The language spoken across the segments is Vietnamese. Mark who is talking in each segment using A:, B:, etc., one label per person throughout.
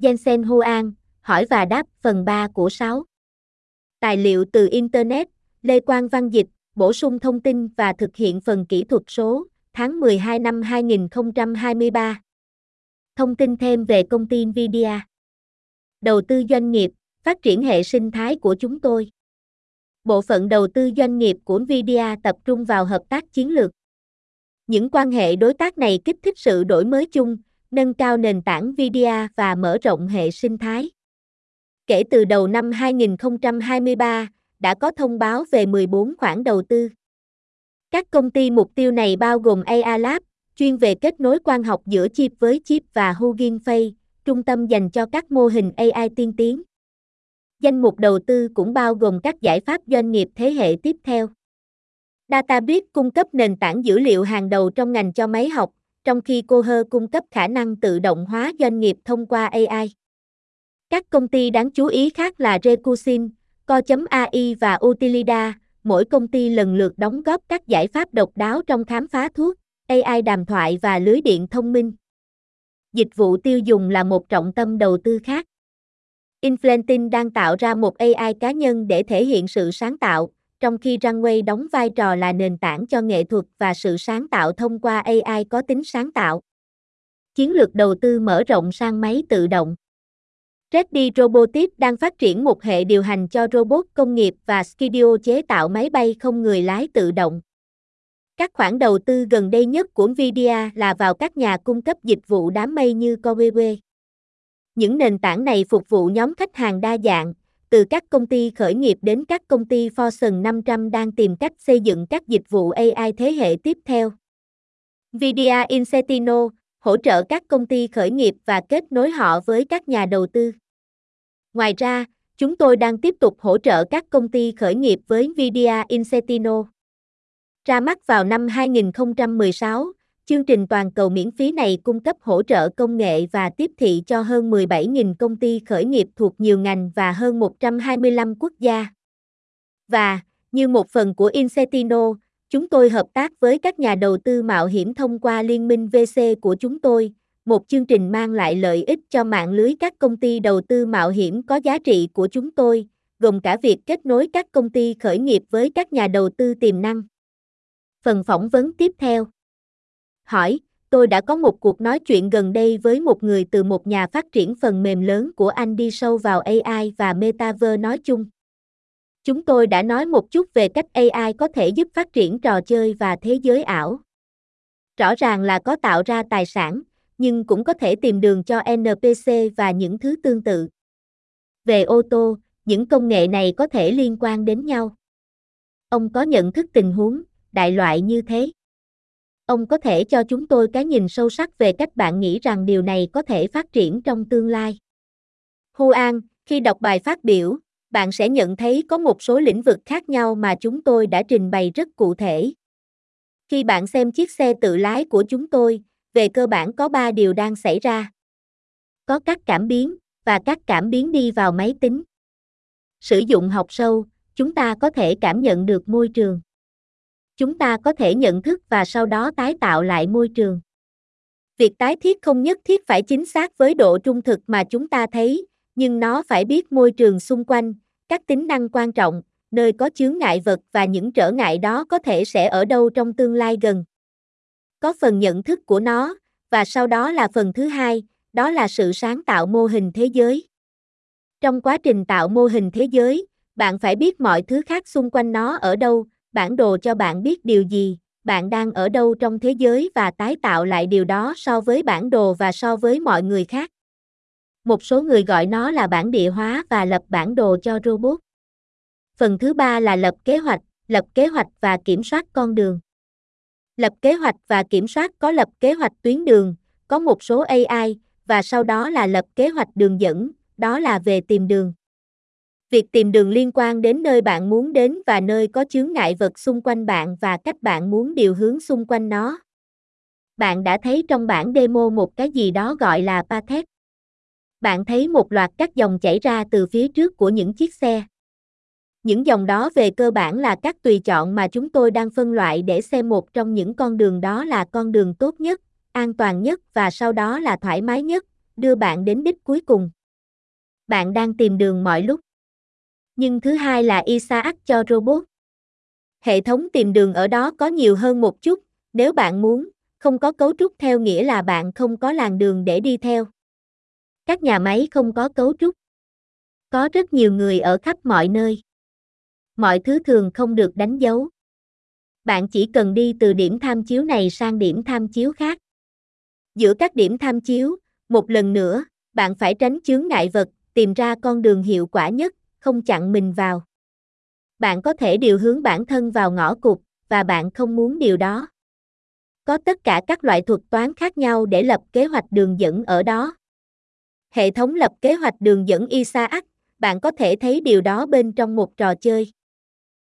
A: Jensen Huang, hỏi và đáp phần 3 của 6. Tài liệu từ Internet, Lê Quang Văn Dịch, bổ sung thông tin và thực hiện phần kỹ thuật số, tháng 12 năm 2023. Thông tin thêm về công ty Nvidia. Đầu tư doanh nghiệp, phát triển hệ sinh thái của chúng tôi. Bộ phận đầu tư doanh nghiệp của Nvidia tập trung vào hợp tác chiến lược. Những quan hệ đối tác này kích thích sự đổi mới chung, nâng cao nền tảng Nvidia và mở rộng hệ sinh thái. Kể từ đầu năm 2023, đã có thông báo về 14 khoản đầu tư. Các công ty mục tiêu này bao gồm AI Lab, chuyên về kết nối quan học giữa chip với chip và Hugging Face, trung tâm dành cho các mô hình AI tiên tiến. Danh mục đầu tư cũng bao gồm các giải pháp doanh nghiệp thế hệ tiếp theo. DataBit cung cấp nền tảng dữ liệu hàng đầu trong ngành cho máy học, trong khi Coher cung cấp khả năng tự động hóa doanh nghiệp thông qua AI. Các công ty đáng chú ý khác là Recusin, Co.ai và Utilida, mỗi công ty lần lượt đóng góp các giải pháp độc đáo trong khám phá thuốc, AI đàm thoại và lưới điện thông minh. Dịch vụ tiêu dùng là một trọng tâm đầu tư khác. Inflantin đang tạo ra một AI cá nhân để thể hiện sự sáng tạo, trong khi Runway đóng vai trò là nền tảng cho nghệ thuật và sự sáng tạo thông qua AI có tính sáng tạo. Chiến lược đầu tư mở rộng sang máy tự động. Reddy Robotics đang phát triển một hệ điều hành cho robot công nghiệp và studio chế tạo máy bay không người lái tự động. Các khoản đầu tư gần đây nhất của Nvidia là vào các nhà cung cấp dịch vụ đám mây như Coveway. Những nền tảng này phục vụ nhóm khách hàng đa dạng, từ các công ty khởi nghiệp đến các công ty Fortune 500 đang tìm cách xây dựng các dịch vụ AI thế hệ tiếp theo. Nvidia Incentino hỗ trợ các công ty khởi nghiệp và kết nối họ với các nhà đầu tư. Ngoài ra, chúng tôi đang tiếp tục hỗ trợ các công ty khởi nghiệp với Nvidia Incentino. Ra mắt vào năm 2016, chương trình toàn cầu miễn phí này cung cấp hỗ trợ công nghệ và tiếp thị cho hơn 17.000 công ty khởi nghiệp thuộc nhiều ngành và hơn 125 quốc gia. Và, như một phần của Incentino, chúng tôi hợp tác với các nhà đầu tư mạo hiểm thông qua Liên minh VC của chúng tôi, một chương trình mang lại lợi ích cho mạng lưới các công ty đầu tư mạo hiểm có giá trị của chúng tôi, gồm cả việc kết nối các công ty khởi nghiệp với các nhà đầu tư tiềm năng. Phần phỏng vấn tiếp theo. Hỏi, tôi đã có một cuộc nói chuyện gần đây với một người từ một nhà phát triển phần mềm lớn của Anh đi sâu vào AI và Metaverse nói chung. Chúng tôi đã nói một chút về cách AI có thể giúp phát triển trò chơi và thế giới ảo. Rõ ràng là có tạo ra tài sản, nhưng cũng có thể tìm đường cho NPC và những thứ tương tự. Về ô tô, những công nghệ này có thể liên quan đến nhau. Ông có nhận thức tình huống, đại loại như thế. Ông có thể cho chúng tôi cái nhìn sâu sắc về cách bạn nghĩ rằng điều này có thể phát triển trong tương lai. Huan, khi đọc bài phát biểu, bạn sẽ nhận thấy có một số lĩnh vực khác nhau mà chúng tôi đã trình bày rất cụ thể. Khi bạn xem chiếc xe tự lái của chúng tôi, về cơ bản có 3 điều đang xảy ra. Có các cảm biến, và các cảm biến đi vào máy tính. Sử dụng học sâu, chúng ta có thể cảm nhận được môi trường. Chúng ta có thể nhận thức và sau đó tái tạo lại môi trường. Việc tái thiết không nhất thiết phải chính xác với độ trung thực mà chúng ta thấy, nhưng nó phải biết môi trường xung quanh, các tính năng quan trọng, nơi có chướng ngại vật và những trở ngại đó có thể sẽ ở đâu trong tương lai gần. Có phần nhận thức của nó, và sau đó là phần thứ hai, đó là sự sáng tạo mô hình thế giới. Trong quá trình tạo mô hình thế giới, bạn phải biết mọi thứ khác xung quanh nó ở đâu, bản đồ cho bạn biết điều gì, bạn đang ở đâu trong thế giới và tái tạo lại điều đó so với bản đồ và so với mọi người khác. Một số người gọi nó là bản địa hóa và lập bản đồ cho robot. Phần thứ ba là lập kế hoạch, lập kế hoạch và kiểm soát con đường. Lập kế hoạch và kiểm soát có lập kế hoạch tuyến đường, có một số AI, và sau đó là lập kế hoạch đường dẫn, đó là về tìm đường. Việc tìm đường liên quan đến nơi bạn muốn đến và nơi có chướng ngại vật xung quanh bạn và cách bạn muốn điều hướng xung quanh nó. Bạn đã thấy trong bản demo một cái gì đó gọi là pathet. Bạn thấy một loạt các dòng chảy ra từ phía trước của những chiếc xe. Những dòng đó về cơ bản là các tùy chọn mà chúng tôi đang phân loại để xem một trong những con đường đó là con đường tốt nhất, an toàn nhất và sau đó là thoải mái nhất, đưa bạn đến đích cuối cùng. Bạn đang tìm đường mọi lúc. Nhưng thứ hai là Isaac cho robot. Hệ thống tìm đường ở đó có nhiều hơn một chút, nếu bạn muốn, không có cấu trúc theo nghĩa là bạn không có làn đường để đi theo. Các nhà máy không có cấu trúc. Có rất nhiều người ở khắp mọi nơi. Mọi thứ thường không được đánh dấu. Bạn chỉ cần đi từ điểm tham chiếu này sang điểm tham chiếu khác. Giữa các điểm tham chiếu, một lần nữa, bạn phải tránh chướng ngại vật, tìm ra con đường hiệu quả nhất, không chặn mình vào. Bạn có thể điều hướng bản thân vào ngõ cụt, và bạn không muốn điều đó. Có tất cả các loại thuật toán khác nhau để lập kế hoạch đường dẫn ở đó. Hệ thống lập kế hoạch đường dẫn Isaac, bạn có thể thấy điều đó bên trong một trò chơi.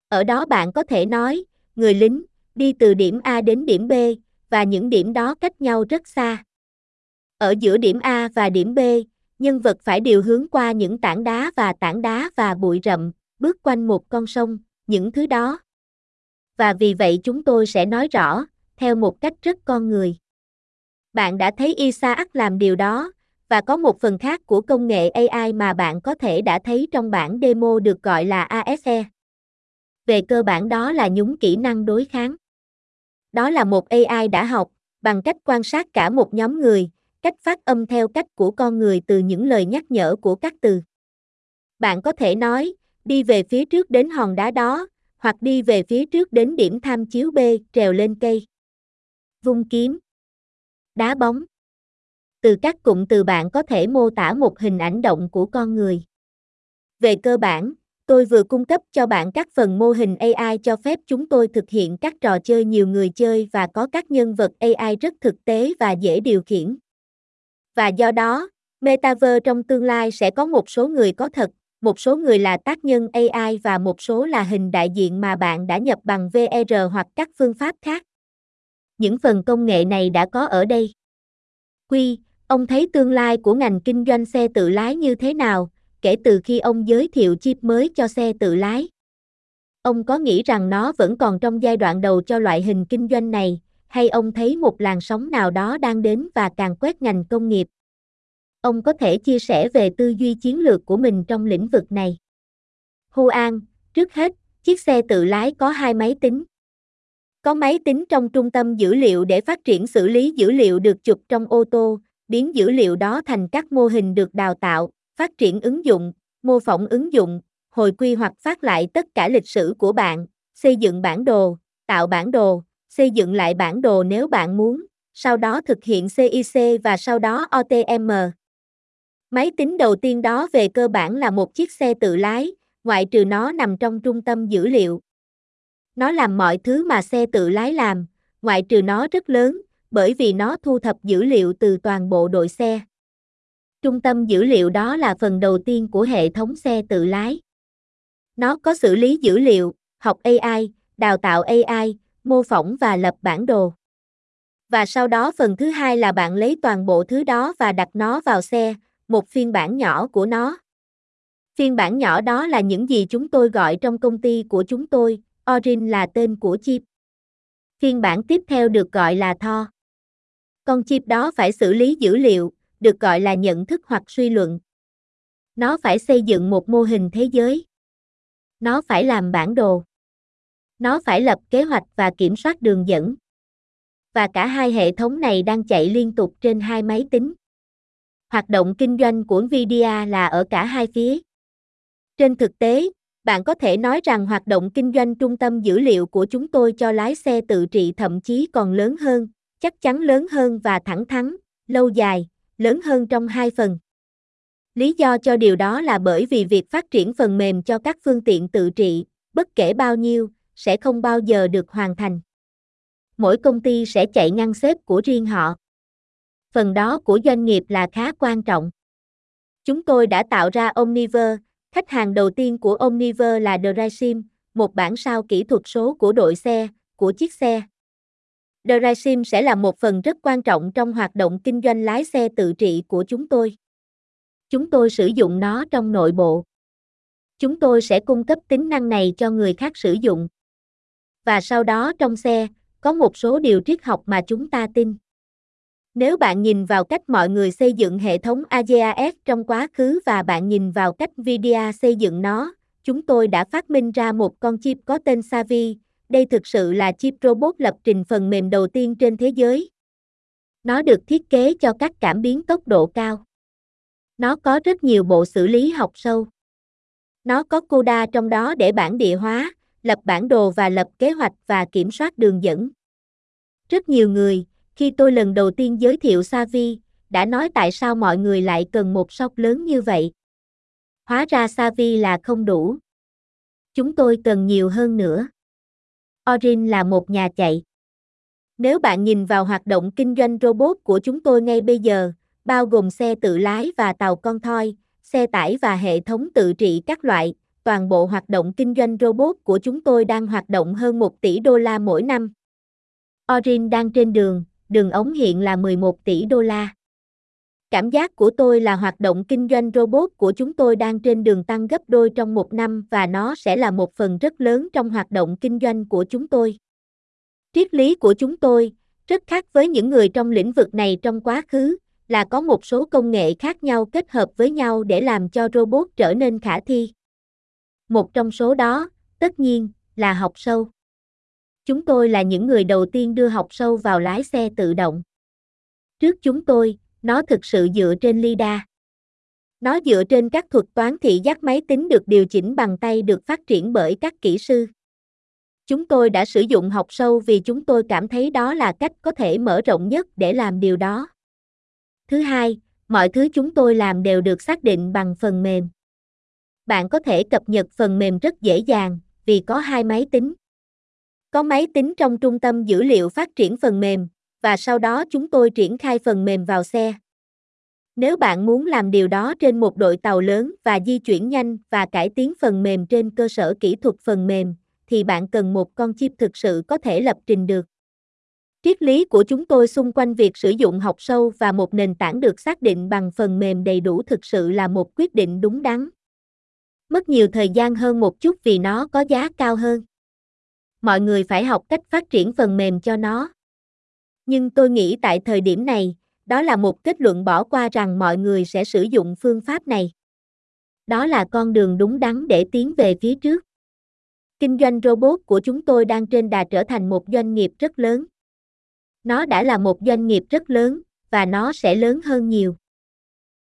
A: Ở đó bạn có thể nói, người lính, đi từ điểm A đến điểm B, và những điểm đó cách nhau rất xa. Ở giữa điểm A và điểm B, nhân vật phải điều hướng qua những tảng đá và tảng đá và bụi rậm, bước quanh một con sông, những thứ đó. Và vì vậy chúng tôi sẽ nói rõ, theo một cách rất con người. Bạn đã thấy Isaac làm điều đó, và có một phần khác của công nghệ AI mà bạn có thể đã thấy trong bản demo được gọi là ASE. Về cơ bản đó là nhúng kỹ năng đối kháng. Đó là một AI đã học, bằng cách quan sát cả một nhóm người, cách phát âm theo cách của con người từ những lời nhắc nhở của các từ. Bạn có thể nói, đi về phía trước đến hòn đá đó, hoặc đi về phía trước đến điểm tham chiếu B, trèo lên cây. Vung kiếm. Đá bóng. Từ các cụm từ bạn có thể mô tả một hình ảnh động của con người. Về cơ bản, tôi vừa cung cấp cho bạn các phần mô hình AI cho phép chúng tôi thực hiện các trò chơi nhiều người chơi và có các nhân vật AI rất thực tế và dễ điều khiển. Và do đó, Metaverse trong tương lai sẽ có một số người có thật, một số người là tác nhân AI và một số là hình đại diện mà bạn đã nhập bằng VR hoặc các phương pháp khác. Những phần công nghệ này đã có ở đây. Quy, ông thấy tương lai của ngành kinh doanh xe tự lái như thế nào, kể từ khi ông giới thiệu chip mới cho xe tự lái? Ông có nghĩ rằng nó vẫn còn trong giai đoạn đầu cho loại hình kinh doanh này, hay ông thấy một làn sóng nào đó đang đến và càng quét ngành công nghiệp? Ông có thể chia sẻ về tư duy chiến lược của mình trong lĩnh vực này. Hu An, trước hết, chiếc xe tự lái có hai máy tính. Có máy tính trong trung tâm dữ liệu để phát triển xử lý dữ liệu được chụp trong ô tô, biến dữ liệu đó thành các mô hình được đào tạo, phát triển ứng dụng, mô phỏng ứng dụng, hồi quy hoặc phát lại tất cả lịch sử của bạn, xây dựng bản đồ, tạo bản đồ, xây dựng lại bản đồ nếu bạn muốn, sau đó thực hiện CIC và sau đó OTM. Máy tính đầu tiên đó về cơ bản là một chiếc xe tự lái, ngoại trừ nó nằm trong trung tâm dữ liệu. Nó làm mọi thứ mà xe tự lái làm, ngoại trừ nó rất lớn, bởi vì nó thu thập dữ liệu từ toàn bộ đội xe. Trung tâm dữ liệu đó là phần đầu tiên của hệ thống xe tự lái. Nó có xử lý dữ liệu, học AI, đào tạo AI, mô phỏng và lập bản đồ. Và sau đó phần thứ hai là bạn lấy toàn bộ thứ đó và đặt nó vào xe, một phiên bản nhỏ của nó. Phiên bản nhỏ đó là những gì chúng tôi gọi trong công ty của chúng tôi, Orin là tên của chip. Phiên bản tiếp theo được gọi là Tho. Con chip đó phải xử lý dữ liệu, được gọi là nhận thức hoặc suy luận. Nó phải xây dựng một mô hình thế giới. Nó phải làm bản đồ. Nó phải lập kế hoạch và kiểm soát đường dẫn. Và cả hai hệ thống này đang chạy liên tục trên hai máy tính. Hoạt động kinh doanh của Nvidia là ở cả hai phía. Trên thực tế, bạn có thể nói rằng hoạt động kinh doanh trung tâm dữ liệu của chúng tôi cho lái xe tự trị thậm chí còn lớn hơn, chắc chắn lớn hơn và thẳng thắn, lâu dài, lớn hơn trong hai phần. Lý do cho điều đó là bởi vì việc phát triển phần mềm cho các phương tiện tự trị, bất kể bao nhiêu, sẽ không bao giờ được hoàn thành. Mỗi công ty sẽ chạy ngăn xếp của riêng họ. Phần đó của doanh nghiệp là khá quan trọng. Chúng tôi đã tạo ra Omniver, khách hàng đầu tiên của Omniver là DriveSim, một bản sao kỹ thuật số của đội xe, của chiếc xe. DriveSim sẽ là một phần rất quan trọng trong hoạt động kinh doanh lái xe tự trị của chúng tôi. Chúng tôi sử dụng nó trong nội bộ. Chúng tôi sẽ cung cấp tính năng này cho người khác sử dụng. Và sau đó trong xe, có một số điều triết học mà chúng ta tin. Nếu bạn nhìn vào cách mọi người xây dựng hệ thống AGAS trong quá khứ và bạn nhìn vào cách Nvidia xây dựng nó, chúng tôi đã phát minh ra một con chip có tên Savi. Đây thực sự là chip robot lập trình phần mềm đầu tiên trên thế giới. Nó được thiết kế cho các cảm biến tốc độ cao. Nó có rất nhiều bộ xử lý học sâu. Nó có CUDA trong đó để bản địa hóa, lập bản đồ và lập kế hoạch và kiểm soát đường dẫn. Rất nhiều người, khi tôi lần đầu tiên giới thiệu Savi, đã nói tại sao mọi người lại cần một sóc lớn như vậy. Hóa ra Savi là không đủ. Chúng tôi cần nhiều hơn nữa. Orin là một nhà chạy. Nếu bạn nhìn vào hoạt động kinh doanh robot của chúng tôi ngay bây giờ, bao gồm xe tự lái và tàu con thoi, xe tải và hệ thống tự trị các loại, toàn bộ hoạt động kinh doanh robot của chúng tôi đang hoạt động hơn 1 tỷ đô la mỗi năm. Orin đang trên đường, đường ống hiện là 11 tỷ đô la. Cảm giác của tôi là hoạt động kinh doanh robot của chúng tôi đang trên đường tăng gấp đôi trong một năm và nó sẽ là một phần rất lớn trong hoạt động kinh doanh của chúng tôi. Triết lý của chúng tôi, rất khác với những người trong lĩnh vực này trong quá khứ, là có một số công nghệ khác nhau kết hợp với nhau để làm cho robot trở nên khả thi. Một trong số đó, tất nhiên, là học sâu. Chúng tôi là những người đầu tiên đưa học sâu vào lái xe tự động. Trước chúng tôi, nó thực sự dựa trên LiDAR. Nó dựa trên các thuật toán thị giác máy tính được điều chỉnh bằng tay được phát triển bởi các kỹ sư. Chúng tôi đã sử dụng học sâu vì chúng tôi cảm thấy đó là cách có thể mở rộng nhất để làm điều đó. Thứ hai, mọi thứ chúng tôi làm đều được xác định bằng phần mềm. Bạn có thể cập nhật phần mềm rất dễ dàng vì có hai máy tính. Có máy tính trong trung tâm dữ liệu phát triển phần mềm và sau đó chúng tôi triển khai phần mềm vào xe. Nếu bạn muốn làm điều đó trên một đội tàu lớn và di chuyển nhanh và cải tiến phần mềm trên cơ sở kỹ thuật phần mềm, thì bạn cần một con chip thực sự có thể lập trình được. Triết lý của chúng tôi xung quanh việc sử dụng học sâu và một nền tảng được xác định bằng phần mềm đầy đủ thực sự là một quyết định đúng đắn. Mất nhiều thời gian hơn một chút vì nó có giá cao hơn. Mọi người phải học cách phát triển phần mềm cho nó. Nhưng tôi nghĩ tại thời điểm này, đó là một kết luận bỏ qua rằng mọi người sẽ sử dụng phương pháp này. Đó là con đường đúng đắn để tiến về phía trước. Kinh doanh robot của chúng tôi đang trên đà trở thành một doanh nghiệp rất lớn. Nó đã là một doanh nghiệp rất lớn, và nó sẽ lớn hơn nhiều.